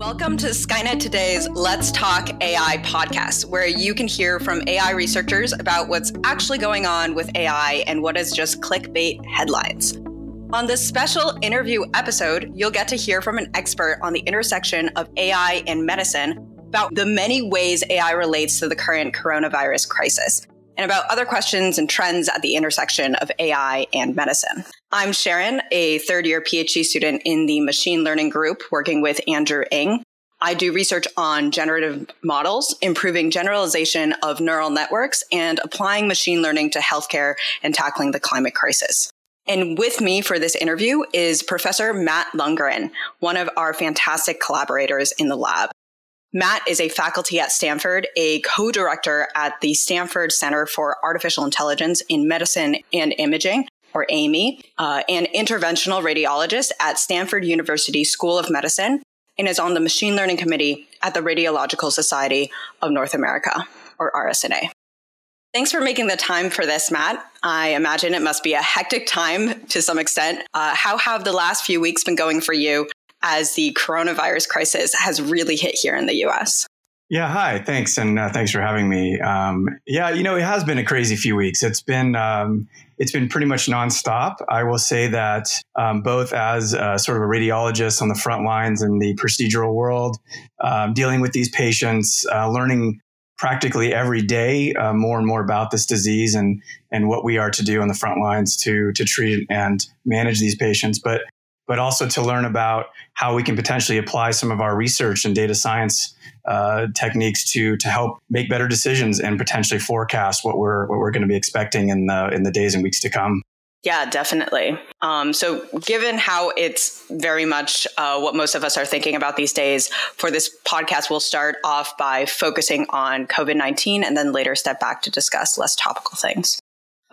Welcome to Skynet Today's Let's Talk AI podcast, where you can hear from AI researchers about what's actually going on with AI and what is just clickbait headlines. On this special interview episode, you'll get to hear from an expert on the intersection of AI and medicine about the many ways AI relates to the current coronavirus crisis and about other questions and trends at the intersection of AI and medicine. I'm Sharon, a third year PhD student in the machine learning group working with Andrew Ng. I do research on generative models, improving generalization of neural networks, and applying machine learning to healthcare and tackling the climate crisis. And with me for this interview is Professor Matt Lungren, one of our fantastic collaborators in the lab. Matt is a faculty at Stanford, a co director at the Stanford Center for Artificial Intelligence in Medicine and Imaging, or AIMI, uh, an interventional radiologist at Stanford University School of Medicine, and is on the Machine Learning Committee at the Radiological Society of North America, or RSNA. Thanks for making the time for this, Matt. I imagine it must be a hectic time to some extent. Uh, how have the last few weeks been going for you as the coronavirus crisis has really hit here in the US. Yeah, hi, thanks, and uh, thanks for having me. Um, yeah, you know, it has been a crazy few weeks. It's been um, it's been pretty much nonstop. I will say that um, both as sort of a radiologist on the front lines in the procedural world, um, dealing with these patients, uh, learning practically every day uh, more and more about this disease and and what we are to do on the front lines to to treat and manage these patients. But but also to learn about how we can potentially apply some of our research and data science uh, techniques to to help make better decisions and potentially forecast what we're what we're going to be expecting in the in the days and weeks to come. Yeah, definitely. Um, so, given how it's very much uh, what most of us are thinking about these days, for this podcast, we'll start off by focusing on COVID 19 and then later step back to discuss less topical things.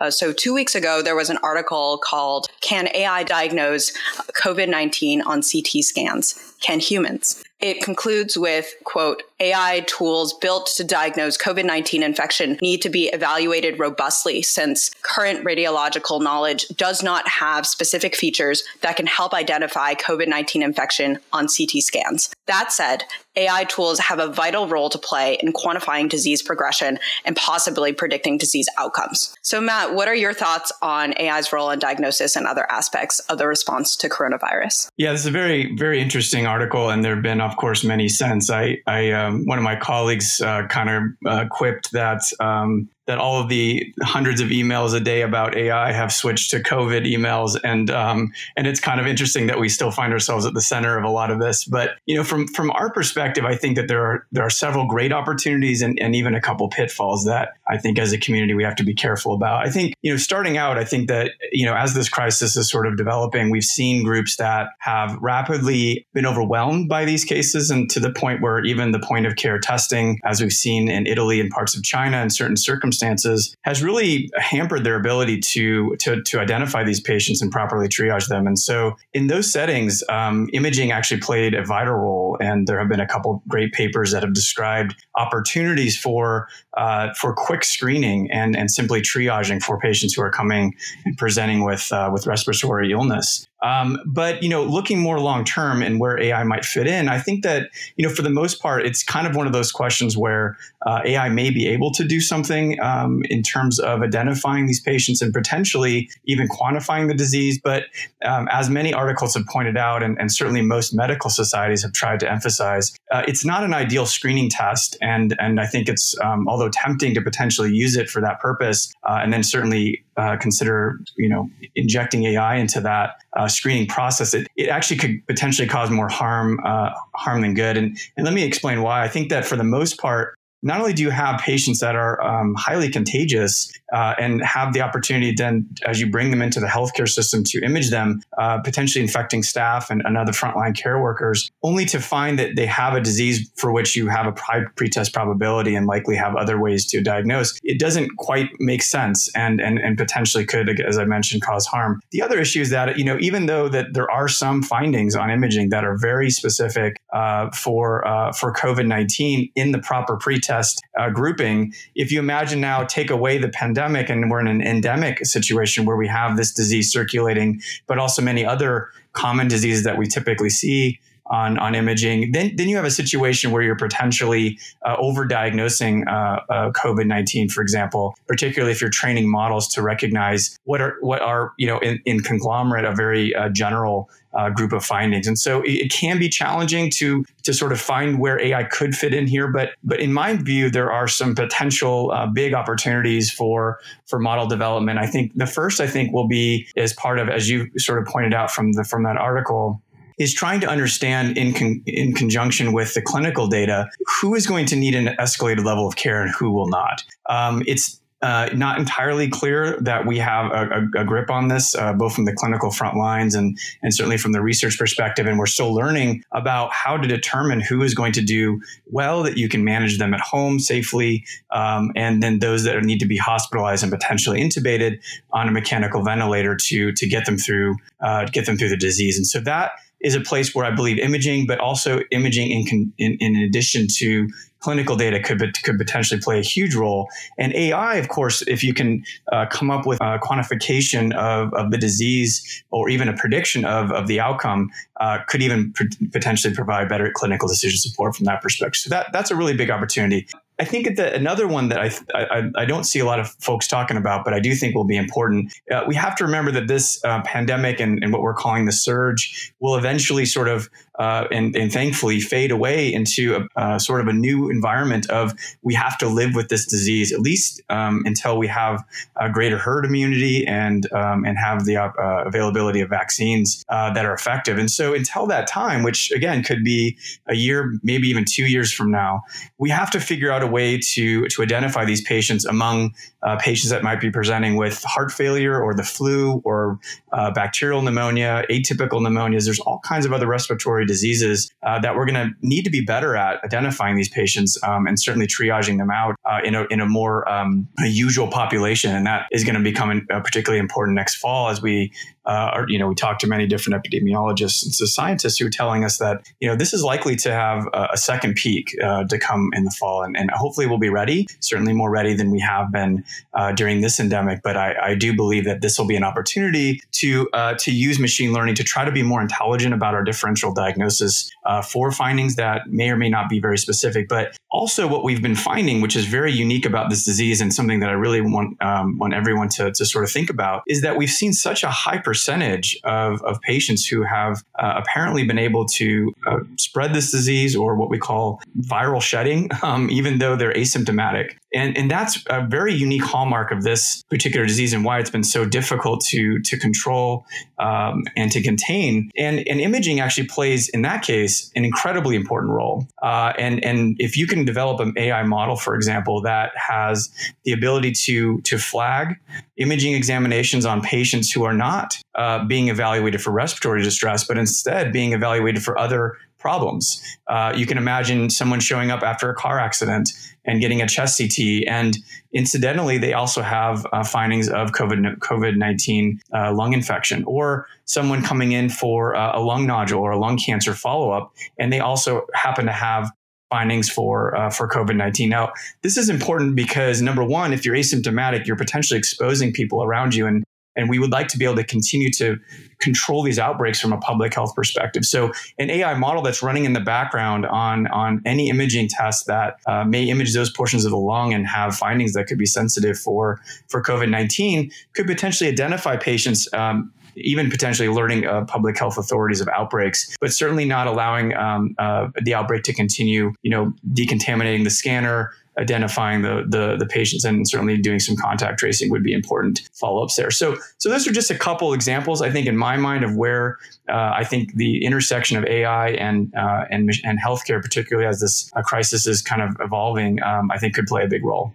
Uh, so, two weeks ago, there was an article called Can AI Diagnose COVID 19 on CT Scans? Can Humans? It concludes with, quote, AI tools built to diagnose COVID 19 infection need to be evaluated robustly since current radiological knowledge does not have specific features that can help identify COVID 19 infection on CT scans. That said, AI tools have a vital role to play in quantifying disease progression and possibly predicting disease outcomes. So, Matt, what are your thoughts on AI's role in diagnosis and other aspects of the response to coronavirus? Yeah, this is a very, very interesting article, and there have been, of course, many since. I, I uh, um, one of my colleagues uh, kind of uh, quipped that um, that all of the hundreds of emails a day about AI have switched to COVID emails, and um, and it's kind of interesting that we still find ourselves at the center of a lot of this. But you know, from from our perspective, I think that there are there are several great opportunities and, and even a couple pitfalls that I think as a community we have to be careful about. I think you know, starting out, I think that you know, as this crisis is sort of developing, we've seen groups that have rapidly been overwhelmed by these cases, and to the point where even the point of care testing, as we've seen in Italy and parts of China in certain circumstances circumstances has really hampered their ability to, to, to identify these patients and properly triage them. And so in those settings, um, imaging actually played a vital role. And there have been a couple great papers that have described opportunities for uh, for quick screening and, and simply triaging for patients who are coming and presenting with uh, with respiratory illness. Um, but you know, looking more long term and where AI might fit in, I think that you know, for the most part, it's kind of one of those questions where uh, AI may be able to do something um, in terms of identifying these patients and potentially even quantifying the disease. But um, as many articles have pointed out, and, and, certainly most medical societies have tried to emphasize, uh, it's not an ideal screening test. And and I think it's um, although tempting to potentially use it for that purpose, uh, and then certainly uh, consider you know injecting AI into that uh, screening process, it, it actually could potentially cause more harm uh, harm than good. And and let me explain why. I think that for the most part, not only do you have patients that are um, highly contagious uh, and have the opportunity then, as you bring them into the healthcare system, to image them, uh, potentially infecting staff and, and, other frontline care workers, only to find that they have a disease for which you have a high pretest probability and likely have other ways to diagnose. It doesn't quite make sense and, and, and potentially could, as I mentioned, cause harm. The other issue is that, you know, even though that there are some findings on imaging that are very specific uh, for, uh, for COVID-19 in the proper pretest, test uh, grouping. If you imagine now, take away the pandemic and we're in an endemic situation where we have this disease circulating, but also many other common diseases that we typically see on, on imaging, then, then you have a situation where you're potentially uh, overdiagnosing uh, uh, COVID 19, for example, particularly if you're training models to recognize what are, what are you know, in, in conglomerate, a very uh, general uh, group of findings. And so it, it, can be challenging to to sort of find where AI could fit in here. But but in my view, there are some potential uh, big opportunities for for model development. I think the first I think will be as part of as you sort of pointed out from the from that article is trying to understand in, con- in conjunction with the clinical data who is going to need an escalated level of care and who will not. Um, it's uh, not entirely clear that we have a, a, a grip on this, uh, both from the clinical front lines and, and certainly from the research perspective. And we're still learning about how to determine who is going to do well, that you can manage them at home safely, um, and then those that need to be hospitalized and potentially intubated on a mechanical ventilator to to get them through uh, get them through the disease. And so that is a place where I believe imaging, but also imaging in, in, in addition to clinical data could could potentially play a huge role. And AI, of course, if you can uh, come up with a quantification of, of the disease or even a prediction of, of the outcome, uh, could even pr- potentially provide better clinical decision support from that perspective. So that that's a really big opportunity. I think that another one that I, I, I don't see a lot of folks talking about, but I do think will be important. Uh, we have to remember that this uh, pandemic and, and, what we're calling the surge will eventually sort of uh, and, and, thankfully fade away into a, sort of a new environment of we have to live with this disease at least um, until we have a greater herd immunity and um, and have the uh, availability of vaccines uh, that are effective. And so until that time, which again could be a year, maybe even two years from now, we have to figure out a way to to identify these patients among uh, patients that might be presenting with heart failure or the flu or uh, bacterial pneumonia, atypical pneumonias. There's all kinds of other respiratory diseases uh, that we're going to need to be better at identifying these patients um, and certainly triaging them out uh, in a in a more um, a usual population, and that is going to become particularly important next fall as we uh, or, you know, we talked to many different epidemiologists and so scientists who are telling us that, you know, this is likely to have a, a second peak uh, to come in the fall. And, and, hopefully we'll be ready, certainly more ready than we have been uh, during this endemic. But I, I, do believe that this will be an opportunity to, uh, to use machine learning to try to be more intelligent about our differential diagnosis uh, for findings that may or may not be very specific. But also what we've been finding, which is very unique about this disease and something that I really want, um, want everyone to, to sort of think about is that we've seen such a high percentage percentage of, of patients who have uh, apparently been able to uh, spread this disease or what we call viral shedding, um, even though they're asymptomatic. And, and that's a very unique hallmark of this particular disease and why it's been so difficult to, to control um, and to contain. And, and imaging actually plays, in that case, an incredibly important role. Uh, and, and if you can develop an AI model, for example, that has the ability to, to flag imaging examinations on patients who are not uh, being evaluated for respiratory distress, but instead being evaluated for other problems. Uh, you can imagine someone showing up after a car accident and getting a chest CT. And incidentally, they also have uh, findings of COVID COVID nineteen uh, lung infection, or someone coming in for uh, a lung nodule or a lung cancer follow up, and they also happen to have findings for uh, for COVID nineteen. Now, this is important because number one, if you're asymptomatic, you're potentially exposing people around you, and and we would like to be able to continue to control these outbreaks from a public health perspective. So an AI model that's running in the background on, on any imaging test that uh, may image those portions of the lung and have findings that could be sensitive for, for COVID-19 could potentially identify patients um, even potentially alerting uh, public health authorities of outbreaks, but certainly not allowing um, uh, the outbreak to continue, you know, decontaminating the scanner, identifying the, the, the patients and certainly doing some contact tracing would be important follow-ups there. So so those are just a couple examples I think in my mind of where uh, I think the intersection of AI and uh, and and healthcare, particularly as this uh, crisis is kind of evolving, um, I think could play a big role.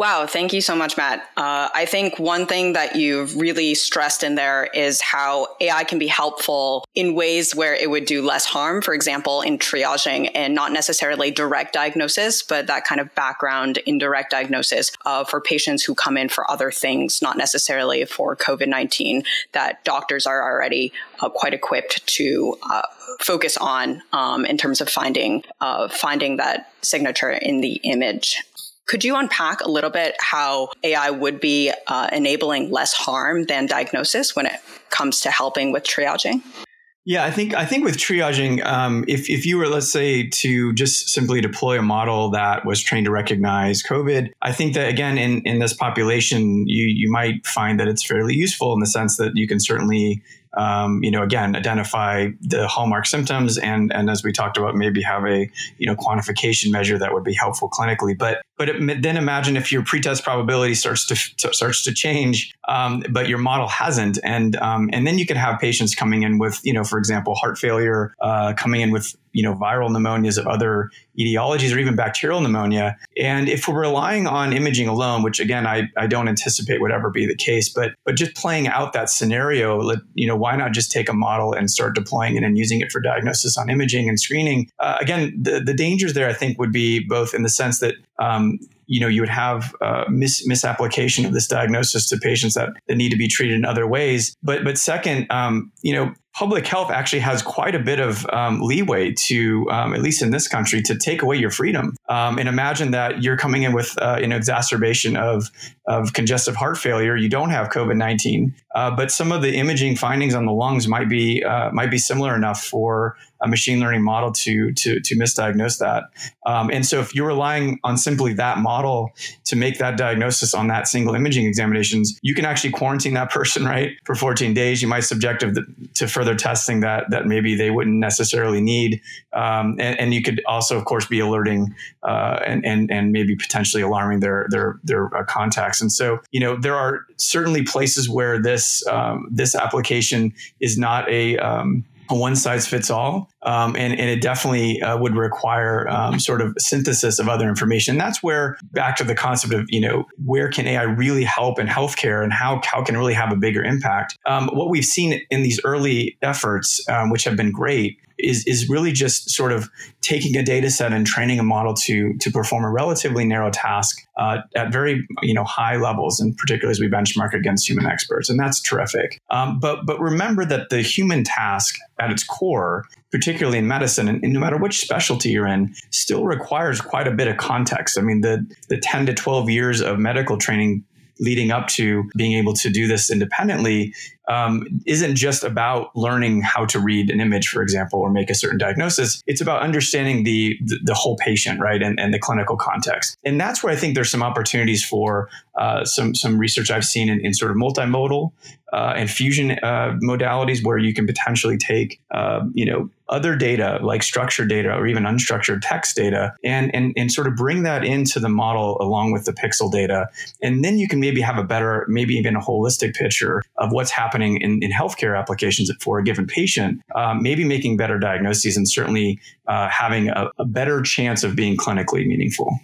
Wow, thank you so much, Matt. Uh, I think one thing that you've really stressed in there is how AI can be helpful in ways where it would do less harm, for example, in triaging and not necessarily direct diagnosis, but that kind of background indirect diagnosis uh, for patients who come in for other things, not necessarily for COVID 19, that doctors are already uh, quite equipped to uh, focus on um, in terms of finding uh, finding that signature in the image. Could you unpack a little bit how AI would be uh, enabling less harm than diagnosis when it comes to helping with triaging? Yeah, I think I think with triaging, um, if if you were let's say to just simply deploy a model that was trained to recognize COVID, I think that again in in this population, you you might find that it's fairly useful in the sense that you can certainly um, you know, again, identify the hallmark symptoms, and and as we talked about, maybe have a you know quantification measure that would be helpful clinically. But but it, then imagine if your pretest probability starts to, starts to change, um, but your model hasn't, and um, and then you could have patients coming in with you know, for example, heart failure, uh, coming in with you know viral pneumonias of other etiologies or even bacterial pneumonia. And if we're relying on imaging alone, which again I, I don't anticipate would ever be the case, but but just playing out that scenario, you know, why not just take a model and start deploying it and using it for diagnosis on imaging and screening? Uh, again, the the dangers there I think would be both in the sense that um, you know, you would have uh, mis- misapplication of this diagnosis to patients that, that need to be treated in other ways. But but second, um, you know, public health actually has quite a bit of um, leeway to, um, at least in this country, to take away your freedom. Um, and imagine that you're coming in with uh, an exacerbation of, of congestive heart failure. You don't have COVID nineteen, uh, but some of the imaging findings on the lungs might be uh, might be similar enough for a machine learning model to to to misdiagnose that. Um, and so, if you're relying on simply that model to make that diagnosis on that single imaging examinations, you can actually quarantine that person right for 14 days. You might subject to, to further testing that that maybe they wouldn't necessarily need, um, and, and, you could also, of course, be alerting uh, and and and maybe potentially alarming their their their uh, contacts. And so, you know, there are certainly places where this um, this application is not a um, a one size fits all. Um, and, and, it definitely uh, would require um, sort of synthesis of other information. That's where back to the concept of, you know, where can AI really help in healthcare and how, how can it really have a bigger impact? Um, what we've seen in these early efforts, um, which have been great, is is really just sort of taking a data set and training a model to to perform a relatively narrow task uh, at very you know high levels, and particularly as we benchmark against human experts, and that's terrific. Um, but but remember that the human task at its core, particularly in medicine, and, and, no matter which specialty you're in, still requires quite a bit of context. I mean, the the 10 to 12 years of medical training leading up to being able to do this independently um, isn't just about learning how to read an image, for example, or make a certain diagnosis. It's about understanding the the, the whole patient, right, and, and the clinical context. And that's where I think there's some opportunities for uh, some some research I've seen in, in sort of multimodal uh, and fusion uh, modalities where you can potentially take uh, you know other data like structured data or even unstructured text data and, and and sort of bring that into the model along with the pixel data and then you can maybe have a better maybe even a holistic picture of what's happening in, in healthcare applications for a given patient um, maybe making better diagnoses and certainly uh, having a, a better chance of being clinically meaningful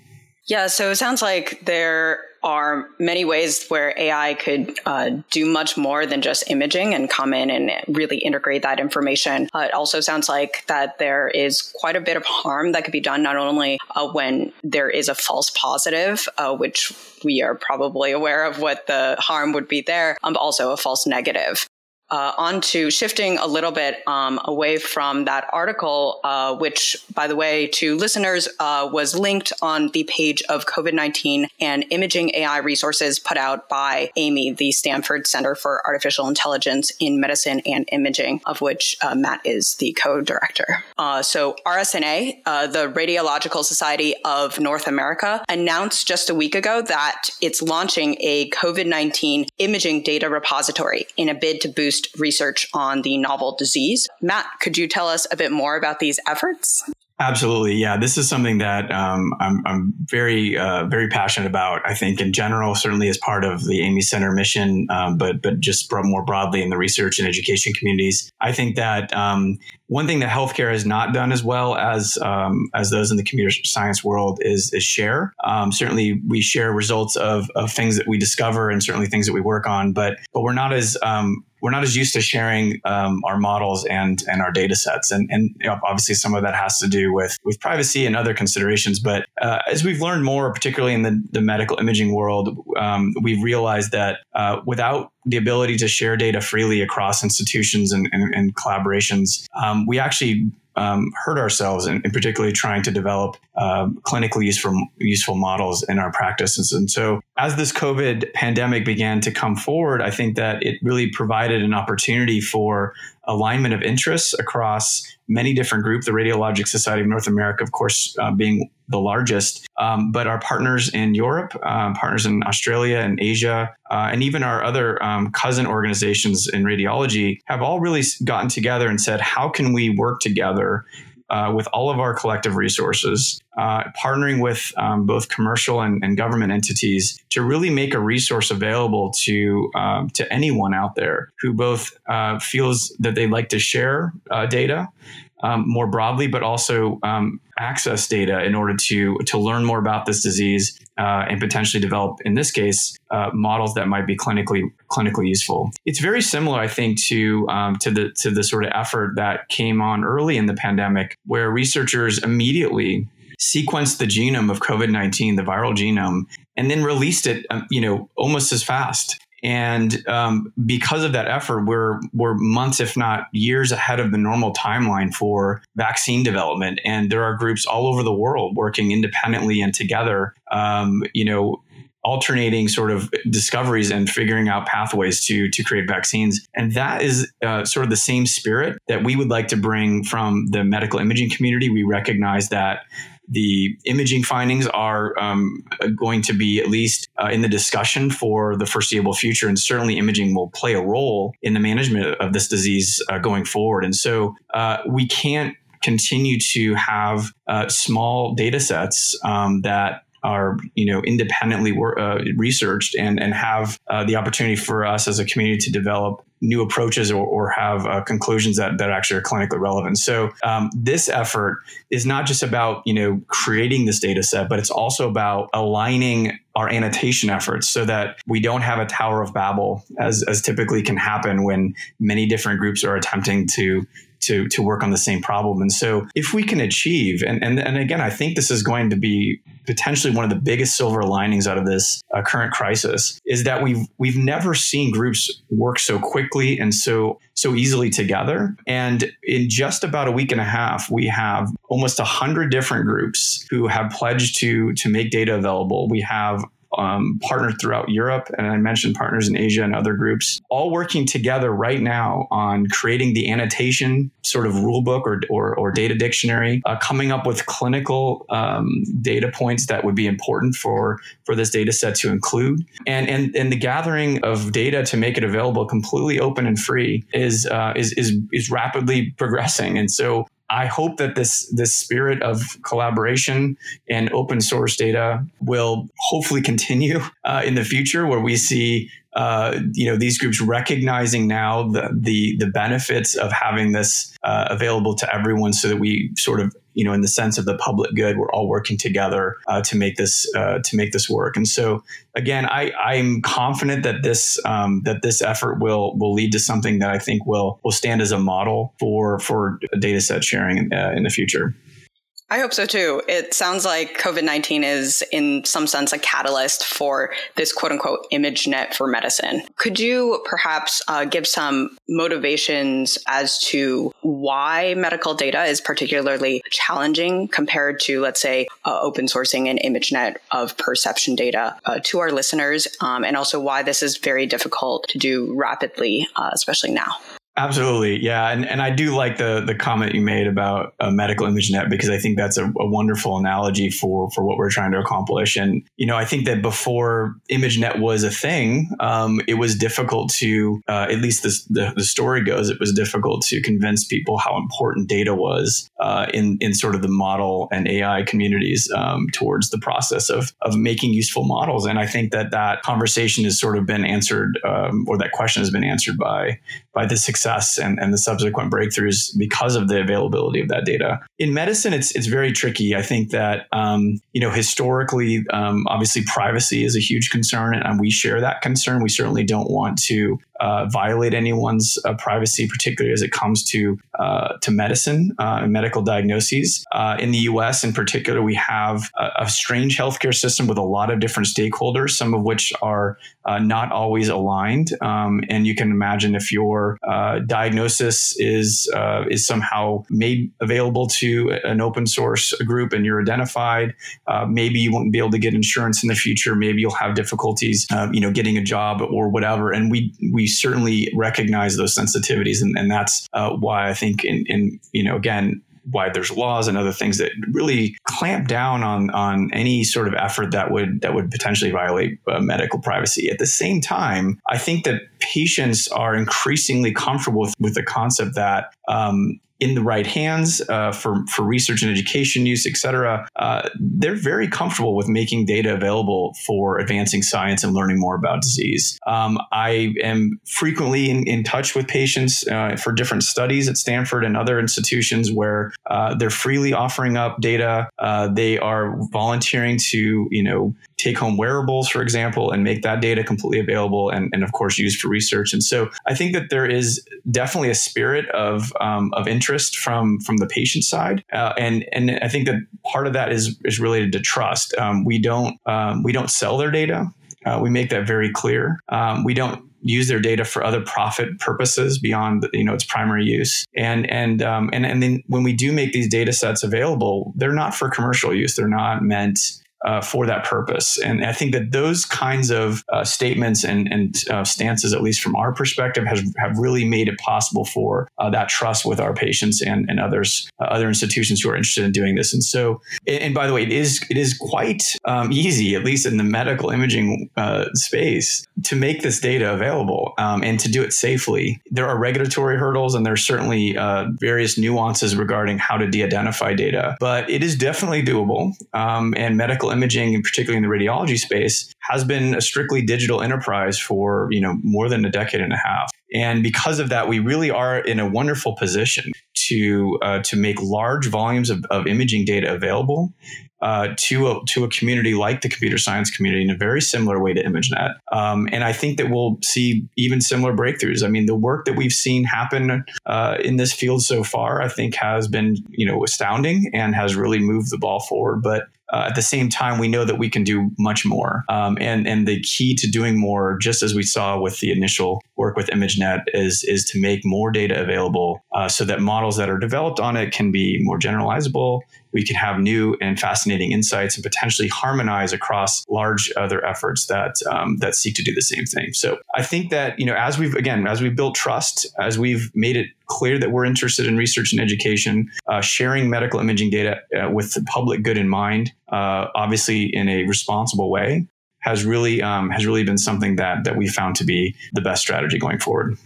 yeah, so it sounds like there are many ways where AI could uh, do much more than just imaging and come in and really integrate that information. Uh, it also sounds like that there is quite a bit of harm that could be done, not only uh, when there is a false positive, uh, which we are probably aware of what the harm would be there, um, but also a false negative uh, on to shifting a little bit um, away from that article, uh, which, by the way, to listeners, uh, was linked on the page of COVID 19 and imaging AI resources put out by AIMI, the Stanford Center for Artificial Intelligence in Medicine and Imaging, of which uh, Matt is the co director. Uh, so, RSNA, uh, the Radiological Society of North America, announced just a week ago that it's launching a COVID 19 imaging data repository in a bid to boost research on the novel disease. Matt, could you tell us a bit more about these efforts? Absolutely, yeah. This is something that um, I'm, I'm, very, uh, very passionate about. I think in general, certainly as part of the AIMI Center mission, um, but but just more broadly in the research and education communities. I think that um, one thing that healthcare has not done as well as um, as those in the computer science world is is share. Um, certainly, we share results of, of things that we discover and certainly things that we work on, but but we're not as um, we're not as used to sharing um, our models and and our data sets, and and you know, obviously some of that has to do with with privacy and other considerations. But uh, as we've learned more, particularly in the, the medical imaging world, um, we've realized that uh, without the ability to share data freely across institutions and, and, and collaborations, um, we actually um, hurt ourselves, and, particularly trying to develop uh, clinically useful useful models in our practices. And so, as this COVID pandemic began to come forward, I think that it really provided an opportunity for alignment of interests across many different groups. The Radiologic Society of North America, of course, uh, being the largest, um, but our partners in Europe, um, partners in Australia and Asia, uh, and even our other um, cousin organizations in radiology have all really gotten together and said, how can we work together uh, with all of our collective resources, uh, partnering with um, both commercial and, and, government entities to really make a resource available to um, to anyone out there who both uh, feels that they'd like to share uh, data um, more broadly, but also um, access data in order to to learn more about this disease uh, and potentially develop, in this case, uh, models that might be clinically clinically useful. It's very similar, I think, to um, to the to the sort of effort that came on early in the pandemic, where researchers immediately sequenced the genome of COVID nineteen, the viral genome, and then released it, um, you know, almost as fast. And um, because of that effort, we're we're months, if not years, ahead of the normal timeline for vaccine development. And there are groups all over the world working independently and together. Um, you know, alternating sort of discoveries and figuring out pathways to to create vaccines and that is uh, sort of the same spirit that we would like to bring from the medical imaging community we recognize that the imaging findings are um, going to be at least uh, in the discussion for the foreseeable future. And certainly, imaging will play a role in the management of this disease uh, going forward. And so, uh, we can't continue to have uh, small data sets um, that are you know independently uh, researched and and have uh, the opportunity for us as a community to develop new approaches or, or have uh, conclusions that, that actually are clinically relevant. So um, this effort is not just about you know creating this data set, but it's also about aligning our annotation efforts so that we don't have a Tower of Babel as, as typically can happen when many different groups are attempting to to to work on the same problem. And so if we can achieve, and and, and again, I think this is going to be potentially one of the biggest silver linings out of this uh, current crisis is that we've we've never seen groups work so quickly and so so easily together. And in just about a week and a half, we have almost a hundred different groups who have pledged to to make data available. We have um, partners throughout Europe, and I mentioned partners in Asia and other groups, all working together right now on creating the annotation sort of rulebook or, or, or data dictionary, uh, coming up with clinical um, data points that would be important for, for this data set to include. And, and, and the gathering of data to make it available completely open and free is, uh, is, is, is rapidly progressing. And so I hope that this this spirit of collaboration and open source data will hopefully continue uh, in the future, where we see uh, you know these groups recognizing now the the, the benefits of having this uh, available to everyone, so that we sort of you know in the sense of the public good, we're all working together uh, to make this uh, to make this work. And so again, I I'm confident that this um, that this effort will will lead to something that I think will will stand as a model for for data set sharing in, uh, in the future. I hope so too. It sounds like COVID 19 is, in some sense, a catalyst for this quote unquote ImageNet for medicine. Could you perhaps uh, give some motivations as to why medical data is particularly challenging compared to, let's say, uh, open sourcing an ImageNet of perception data uh, to our listeners, um, and also why this is very difficult to do rapidly, uh, especially now? Absolutely, yeah, and and I do like the the comment you made about a medical ImageNet because I think that's a, a, wonderful analogy for for what we're trying to accomplish. And you know, I think that before ImageNet was a thing, um, it was difficult to, uh, at least the the story goes, it was difficult to convince people how important data was uh, in in sort of the model and AI communities um, towards the process of of making useful models. And I think that that conversation has sort of been answered, um, or that question has been answered by by the success and, and the subsequent breakthroughs because of the availability of that data. In medicine, it's it's very tricky. I think that um, you know historically, um, obviously, privacy is a huge concern, and we share that concern. We certainly don't want to uh, violate anyone's uh, privacy, particularly as it comes to uh, to medicine uh, and medical diagnoses. Uh, in the U.S., in particular, we have a, a, strange healthcare system with a lot of different stakeholders, some of which are not always aligned. Um, and you can imagine if your diagnosis is is somehow made available to an open source group and you're identified, maybe you won't be able to get insurance in the future. Maybe you'll have difficulties, you know, getting a job or whatever. And we we certainly recognize those sensitivities, and, and that's uh, why I think, in, in you know, again, why there's laws and other things that really clamp down on on any sort of effort that would that would potentially violate uh, medical privacy. At the same time, I think that patients are increasingly comfortable with, with the concept that um, in the right hands uh, for, for research and education use, et cetera, uh, they're very comfortable with making data available for advancing science and learning more about disease. Um, I am frequently in, in touch with patients uh, for different studies at Stanford and other institutions where uh, they're freely offering up data. Uh, they are volunteering to, you know, take home wearables, for example, and make that data completely available and, and of course used for research. And so I think that there is definitely a spirit of, um, of interest from, from the patient side. Uh, and, and I think that part of that is, is related to trust. Um, we don't, um, we don't sell their data. Uh, we make that very clear. Um, we don't use their data for other profit purposes beyond you know its primary use. And and um, and and then when we do make these data sets available, they're not for commercial use. They're not meant uh, for that purpose. And I think that those kinds of uh, statements and, and uh, stances, at least from our perspective, has, have really made it possible for uh, that trust with our patients and, and others, uh, other institutions who are interested in doing this. And so, and, by the way, it is it is quite um, easy, at least in the medical imaging uh, space, to make this data available um, and to do it safely. There are regulatory hurdles, and there's certainly various nuances regarding how to de-identify data, but it is definitely doable. Um, and medical imaging, and particularly in the radiology space, has been a strictly digital enterprise for you know more than a decade and a half. And because of that, we really are in a wonderful position to uh, to make large volumes of, of imaging data available uh, to a to a community like the computer science community in a very similar way to ImageNet. Um, and I think that we'll see even similar breakthroughs. I mean, the work that we've seen happen uh, in this field so far, I think, has been you know astounding and has really moved the ball forward. But uh, at the same time, we know that we can do much more. Um, and and the key to doing more, just as we saw with the initial work with ImageNet, is is to make more data available uh, so that models that are developed on it can be more generalizable. We can have new and fascinating insights and potentially harmonize across large other efforts that um, that seek to do the same thing. So I think that you know as we've again as we've built trust, as we've made it clear that we're interested in research and education, uh, sharing medical imaging data uh, with the public good in mind, uh, obviously in a responsible way, has really um, has really been something that that we found to be the best strategy going forward.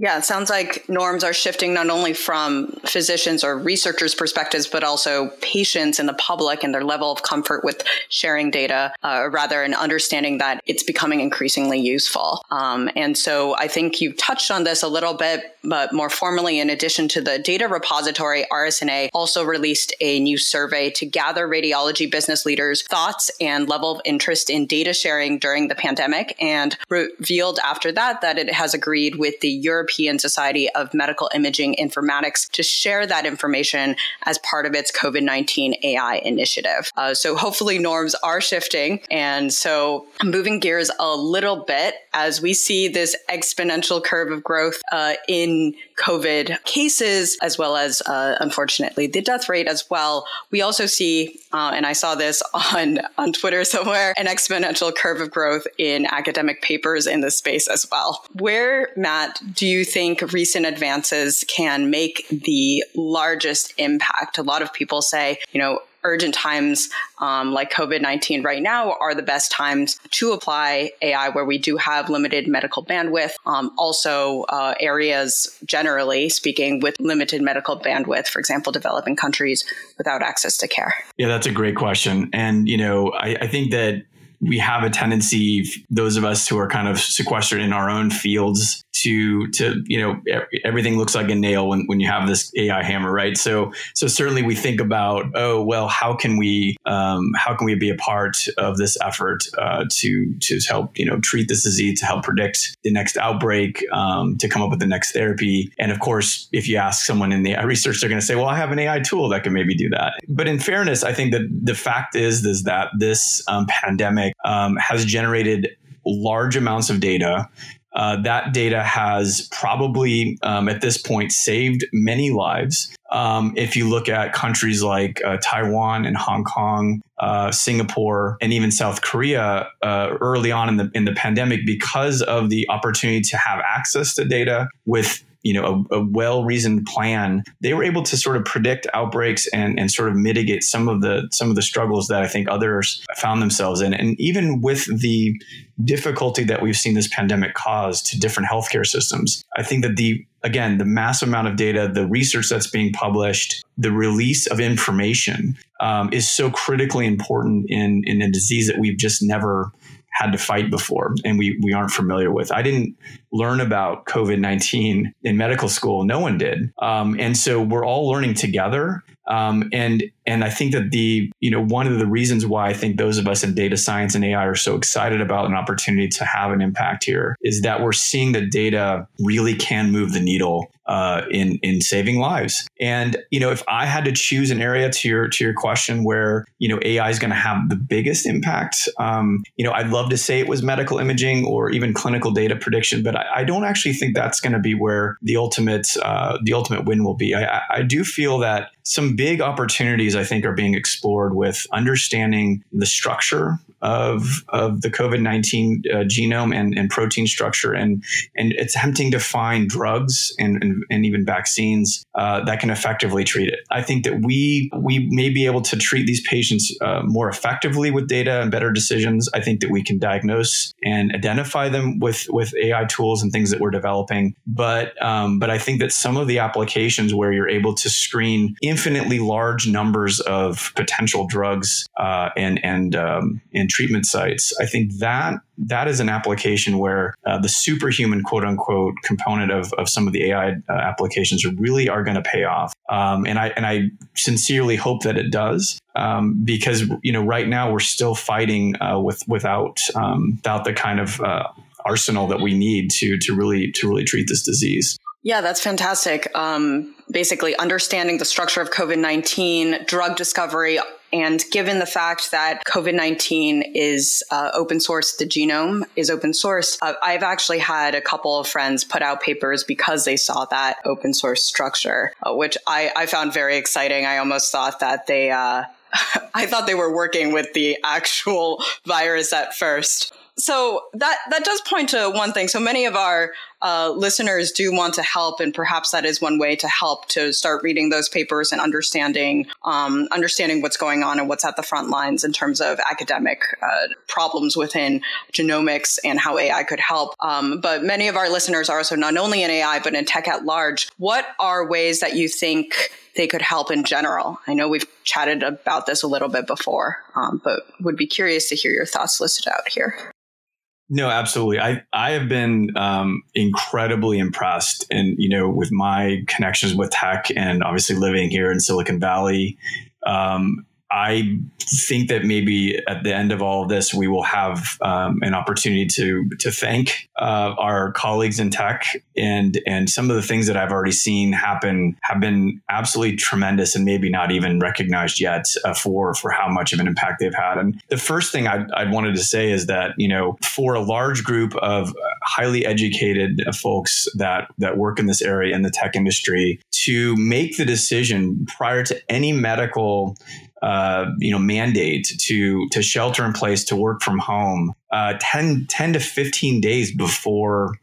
Yeah, it sounds like norms are shifting not only from physicians or researchers' perspectives, but also patients and the public and their level of comfort with sharing data, uh, rather, and understanding that it's becoming increasingly useful. Um, and so I think you touched on this a little bit, but more formally, in addition to the data repository, RSNA also released a new survey to gather radiology business leaders' thoughts and level of interest in data sharing during the pandemic, and revealed after that that it has agreed with the European Society of Medical Imaging Informatics to share that information as part of its COVID 19 AI initiative. Uh, so hopefully norms are shifting. And so moving gears a little bit as we see this exponential curve of growth uh, in COVID cases, as well as uh, unfortunately the death rate as well. We also see, uh, and I saw this on, on Twitter somewhere, an exponential curve of growth in academic papers in this space as well. Where, Matt, do you think recent advances can make the largest impact? A lot of people say, you know, urgent times um, like COVID 19 right now are the best times to apply AI where we do have limited medical bandwidth. Um, also, uh, areas generally speaking with limited medical bandwidth, for example, developing countries without access to care. Yeah, that's a great question. And, you know, I, I think that we have a tendency, those of us who are kind of sequestered in our own fields, to to you know everything looks like a nail when, when you have this AI hammer, right? So so certainly we think about oh well, how can we um, how can we be a part of this effort uh, to to help you know treat this disease, to help predict the next outbreak, um, to come up with the next therapy, and of course, if you ask someone in the research, they're going to say, well, I have an AI tool that can maybe do that. But in fairness, I think that the fact is is that this um, pandemic um, has generated large amounts of data. Uh, that data has probably, um, at this point, saved many lives. Um, if you look at countries like uh, Taiwan and Hong Kong, uh, Singapore, and even South Korea, uh, early on in the in the pandemic, because of the opportunity to have access to data with you know a, a well reasoned plan, they were able to sort of predict outbreaks and and sort of mitigate some of the some of the struggles that I think others found themselves in. And even with the difficulty that we've seen this pandemic cause to different healthcare systems, I think that the again the massive amount of data, the research that's being published, the release of information um, is so critically important in in a disease that we've just never had to fight before and we, we aren't familiar with. I didn't learn about COVID 19 in medical school. No one did. Um, and so we're all learning together. Um, and and I think that the you know one of the reasons why I think those of us in data science and AI are so excited about an opportunity to have an impact here is that we're seeing that data really can move the needle uh, in in saving lives. And you know, if I had to choose an area to your to your question where you know AI is going to have the biggest impact, um, you know, I'd love to say it was medical imaging or even clinical data prediction, but I, I don't actually think that's going to be where the ultimate uh, the ultimate win will be. I, I do feel that some big opportunities I think are being explored with understanding the structure of of the COVID nineteen uh, genome and, and protein structure, and and attempting to find drugs and and, and even vaccines uh, that can effectively treat it. I think that we we may be able to treat these patients uh, more effectively with data and better decisions. I think that we can diagnose and identify them with with AI tools and things that we're developing. But um, but I think that some of the applications where you're able to screen infinitely large numbers of potential drugs uh, and and um, and treatment sites. I think that that is an application where uh, the superhuman quote unquote component of, of some of the AI uh, applications really are going to pay off. Um, and I and I sincerely hope that it does um, because you know right now we're still fighting uh, with without um, without the kind of uh, arsenal that we need to to really to really treat this disease. Yeah, that's fantastic. Um, basically, understanding the structure of COVID 19, drug discovery, and given the fact that COVID 19 is uh, open source, the genome is open source, uh, I've actually had a couple of friends put out papers because they saw that open source structure, uh, which I, I, found very exciting. I almost thought that they, uh, I thought they were working with the actual virus at first so that that does point to one thing. So many of our uh, listeners do want to help, and perhaps that is one way to help to start reading those papers and understanding um, understanding what's going on and what's at the front lines in terms of academic uh, problems within genomics and how AI could help. Um, but many of our listeners are also not only in AI but in tech at large. What are ways that you think they could help in general? I know we've chatted about this a little bit before, um, but would be curious to hear your thoughts listed out here. No, absolutely. I I have been um, incredibly impressed, and you know, with my connections with tech, and obviously living here in Silicon Valley, um, I think that maybe at the end of all of this, we will have um, an opportunity to to thank uh, our colleagues in tech and and some of the things that I've already seen happen have been absolutely tremendous and maybe not even recognized yet uh, for for how much of an impact they've had. And the first thing I I wanted to say is that you know for a large group of highly educated folks that that work in this area in the tech industry to make the decision prior to any medical uh, you know mandate to to shelter in place to work from home uh, 10, 10 to 15 days before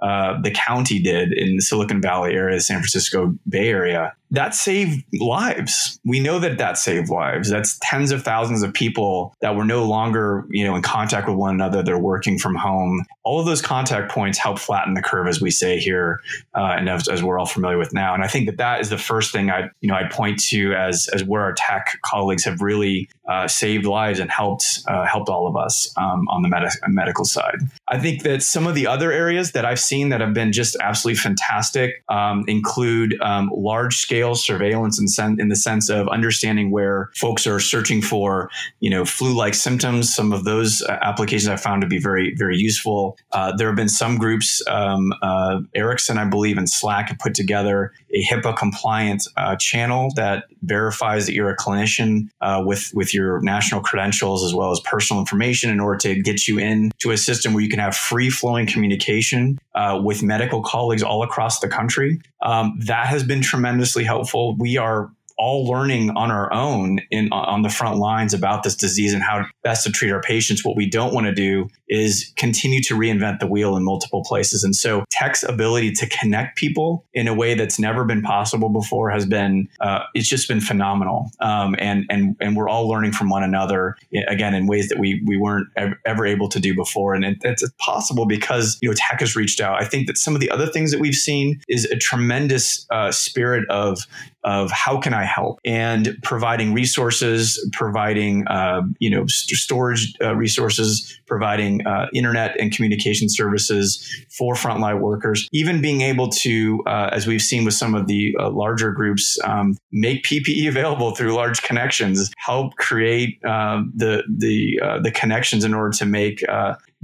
uh, the county did in the Silicon Valley area, the San Francisco Bay Area. That saved lives. We know that that saved lives. That's tens of thousands of people that were no longer, you know, in contact with one another. They're working from home. All of those contact points help flatten the curve, as we say here, uh, and as, as, we're all familiar with now. And I think that that is the first thing I, you know, I point to as as where our tech colleagues have really uh, saved lives and helped uh, helped all of us um, on the med- medical side. I think that some of the other areas that I've seen that have been just absolutely fantastic um, include um, large scale surveillance in, sen- in the sense of understanding where folks are searching for, you know, flu like symptoms. Some of those uh, applications I found to be very, very useful. Uh, there have been some groups, um, uh, Ericsson, I believe, and Slack have put together a HIPAA compliant uh, channel that verifies that you're a clinician uh, with, with your national credentials as well as personal information in order to get you into a system where you can have free flowing communication uh, with medical colleagues all across the country. Um, that has been tremendously helpful. We are all learning on our own in on the front lines about this disease and how best to treat our patients. What we don't want to do is continue to reinvent the wheel in multiple places. And so tech's ability to connect people in a way that's never been possible before has been uh, it's just been phenomenal. Um, and and and we're all learning from one another again in ways that we we weren't ever able to do before. And it's possible because you know tech has reached out. I think that some of the other things that we've seen is a tremendous uh, spirit of of how can I help? And providing resources, providing uh, you know st- storage uh, resources, providing uh, internet and communication services for frontline workers, even being able to, uh, as we've seen with some of the uh, larger groups, um, make PPE available through large connections, help create uh, the the the connections in order to make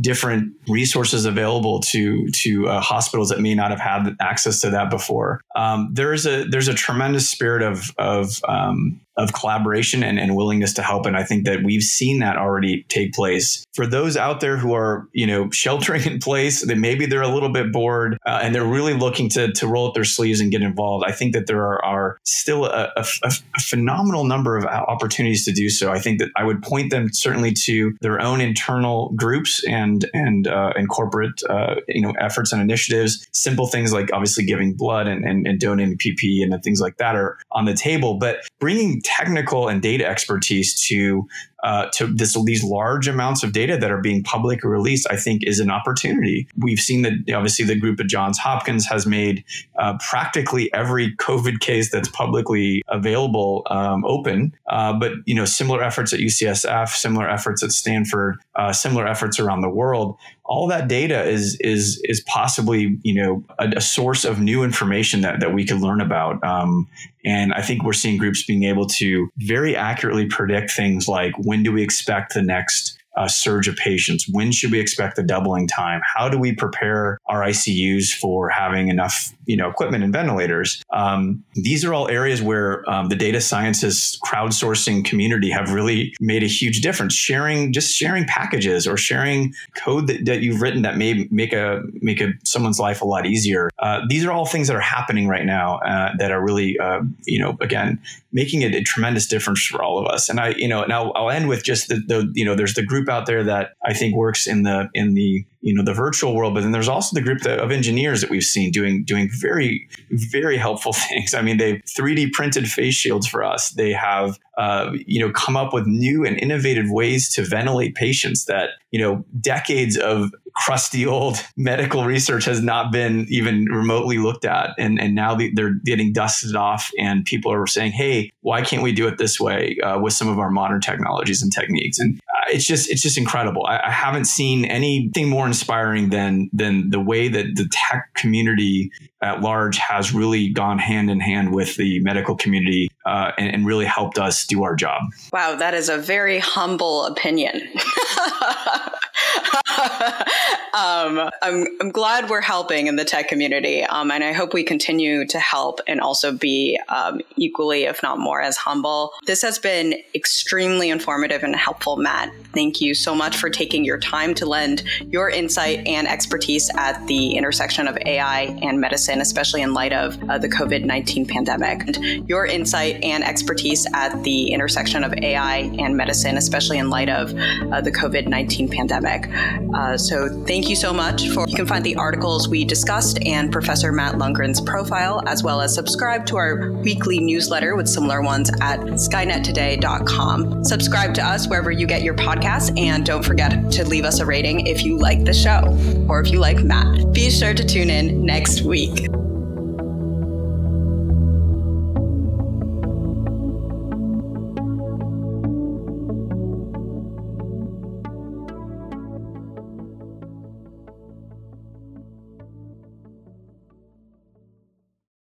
different resources available to to uh, hospitals that may not have had access to that before. Um, there's a there's a tremendous spirit of of um, of collaboration and, and willingness to help. And I think that we've seen that already take place. For those out there who are, you know, sheltering in place, that maybe they're a little bit bored uh, and they're really looking to, to roll up their sleeves and get involved, I think that there are, are still a, a, a, phenomenal number of opportunities to do so. I think that I would point them certainly to their own internal groups and and uh, and corporate uh, you know efforts and initiatives. Simple things like obviously giving blood and, and, and donating PPE and things like that are on the table, but bringing technical and data expertise to uh, to this these large amounts of data that are being publicly released, I think is an opportunity. We've seen that obviously the group at Johns Hopkins has made uh, practically every COVID case that's publicly available um, open, uh, but you know similar efforts at UCSF, similar efforts at Stanford, uh, similar efforts around the world all that data is is is possibly you know a, a source of new information that, that we could learn about. Um, and i think we're seeing groups being able to very accurately predict things like when do we expect the next uh, surge of patients? When should we expect the doubling time? How do we prepare our ICUs for having enough, you know, equipment and ventilators? Um, these are all areas where um, the data scientists crowdsourcing community have really made a huge difference. Sharing, just sharing packages or sharing code that, that you've written that may make a make a, someone's life a lot easier. Uh, these are all things that are happening right now uh, that are really, uh, you know, again, making it a tremendous difference for all of us. And I, you know, now I'll end with just the, the you know, there's the group out there that I think works in the in the you know the virtual world but then there's also the group of engineers that we've seen doing doing very very helpful things i mean they've 3d printed face shields for us they have uh, you know come up with new and innovative ways to ventilate patients that you know decades of crusty old medical research has not been even remotely looked at and and now they're getting dusted off and people are saying hey why can't we do it this way uh, with some of our modern technologies and techniques and uh, it's just it's just incredible I, I haven't seen anything more inspiring than than the way that the tech community at large has really gone hand in hand with the medical community uh, and, and, really helped us do our job. Wow, that is a very humble opinion. um, I'm, I'm glad we're helping in the tech community, um, and I hope we continue to help and also be um, equally, if not more, as humble. This has been extremely informative and helpful, Matt. Thank you so much for taking your time to lend your insight and expertise at the intersection of AI and medicine, especially in light of uh, the COVID 19 pandemic. And your insight and expertise at the intersection of AI and medicine, especially in light of uh, the COVID 19 pandemic. Uh, So thank you so much for you can find the articles we discussed and Professor Matt Lungren's profile, as well as subscribe to our weekly newsletter with similar ones at skynettoday.com. Subscribe to us wherever you get your podcasts, and don't forget to leave us a rating if you like the show or if you like Matt. Be sure to tune in next week.